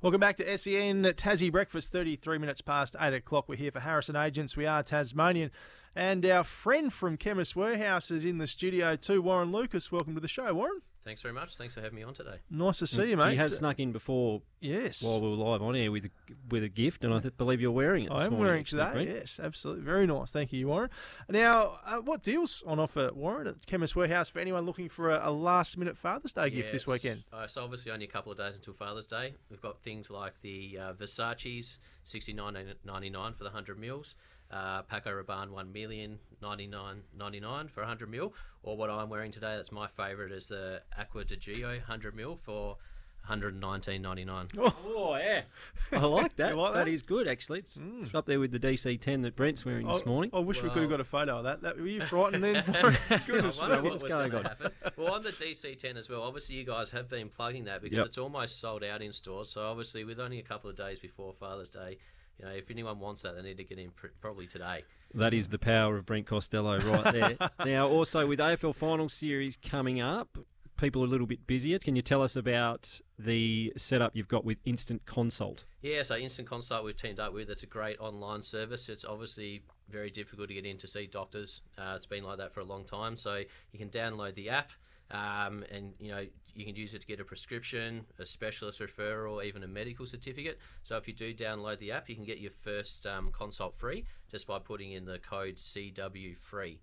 Welcome back to SEN Tassie Breakfast, 33 minutes past 8 o'clock. We're here for Harrison Agents. We are Tasmanian. And our friend from Chemist Warehouse is in the studio too, Warren Lucas. Welcome to the show, Warren. Thanks very much. Thanks for having me on today. Nice to see you, mate. He has snuck in before Yes. while we were live on air with a, with a gift, and I th- believe you're wearing it. I this am morning, wearing actually, today. Brent. Yes, absolutely. Very nice. Thank you, Warren. Now, uh, what deals on offer, Warren, at Chemist Warehouse for anyone looking for a, a last minute Father's Day gift this weekend? Uh, so obviously only a couple of days until Father's Day. We've got things like the uh, Versace's sixty nine ninety nine for the hundred mils. Uh, Paco Rabanne one million ninety nine ninety nine for hundred mil, or what I'm wearing today. That's my favourite is the Acqua di Gio hundred mil for one hundred nineteen ninety nine. Oh. oh yeah, I like that. You like that that? is good actually. It's mm. it's up there with the DC10 that Brent's wearing this morning. I, wish we could have got a photo of that. that were you frightened then? Goodness I me. wonder what what's was going going to on? happen. Well, on the DC10 as well, obviously you guys have been plugging that because Yep. it's almost sold out in stores. So obviously, with only a couple of days before Father's Day, you know, if anyone wants that, they need to get in pr- probably today. That is the power of Brent Costello right there. now, also with AFL Final Series coming up, people are a little bit busier. Can you tell us about the setup you've got with Instant Consult? Yeah, so Instant Consult we've teamed up with. It's a great online service. It's obviously very difficult to get in to see doctors. Uh, it's been like that for a long time. So you can download the app, um, and you know you can use it to get a prescription, a specialist referral, even a medical certificate. So if you do download the app, you can get your first um, consult free just by putting in the code CW free.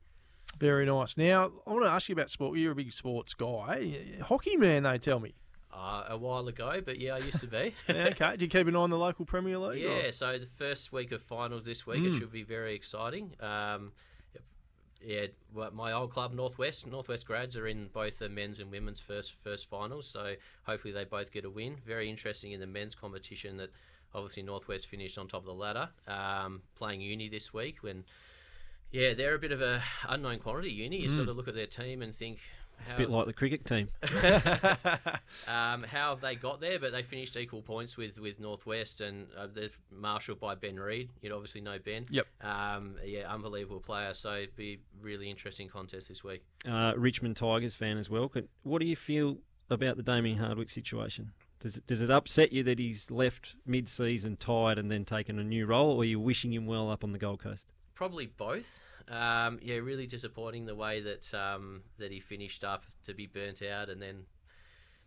Very nice. Now, I want to ask you about sport. You're a big sports guy. Hockey man, they tell me. Uh, a while ago, but yeah, I used to be. Okay. Do you keep an eye on the local Premier League? or- Yeah, so the first week of finals this week, it should be very exciting. Um, yeah, my old club Northwest, Northwest grads are in both the men's and women's first first finals, so hopefully they both get a win. Very interesting in the men's competition that obviously Northwest finished on top of the ladder, um, playing Uni this week when. Yeah, they're a bit of a unknown quantity. Uni, you sort of look at their team and think, It's a bit like the cricket team. um, how have they got there? But they finished equal points with, with Northwest, and uh, they're marshalled by Ben Reed. You'd obviously know Ben. Yep. Um, yeah, unbelievable player. So it'd be really interesting contest this week. uh, Richmond Tigers fan as well. What do you feel about the Damien Hardwick situation? Does it, does it upset you that he's left mid-season tired and then taken a new role, or are you wishing him well up on the Gold Coast? Probably both. Um, yeah, really disappointing the way that um, that he finished up to be burnt out and then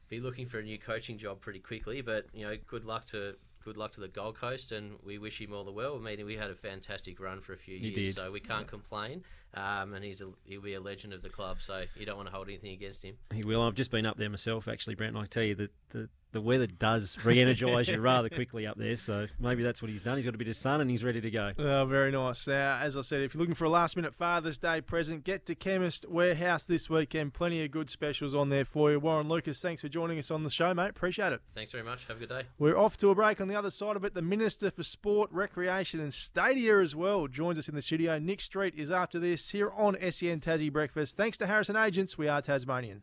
be looking for a new coaching job pretty quickly. But you know, good luck to good luck to the Gold Coast, and we wish him all the well. I mean, we had a fantastic run for a few You years, did. so we can't complain. Um, and he's a, he'll be a legend of the club, so you don't want to hold anything against him. He will. I've just been up there myself, actually, Brent. And I tell you that the, the weather does re-energise you rather quickly up there. So maybe that's what he's done. He's got a bit of sun and he's ready to go. Oh, very nice. Now, as I said, if you're looking for a last minute Father's Day present, get to Chemist Warehouse this weekend. Plenty of good specials on there for you. Warren Lucas, thanks for joining us on the show, mate. Appreciate it. Thanks very much. Have a good day. We're off to a break on the other side of it. The Minister for Sport, Recreation and Stadia as well joins us in the studio. Nick Street is after this here on SEN Tassie Breakfast. Thanks to Harrison Agents, we are Tasmanian.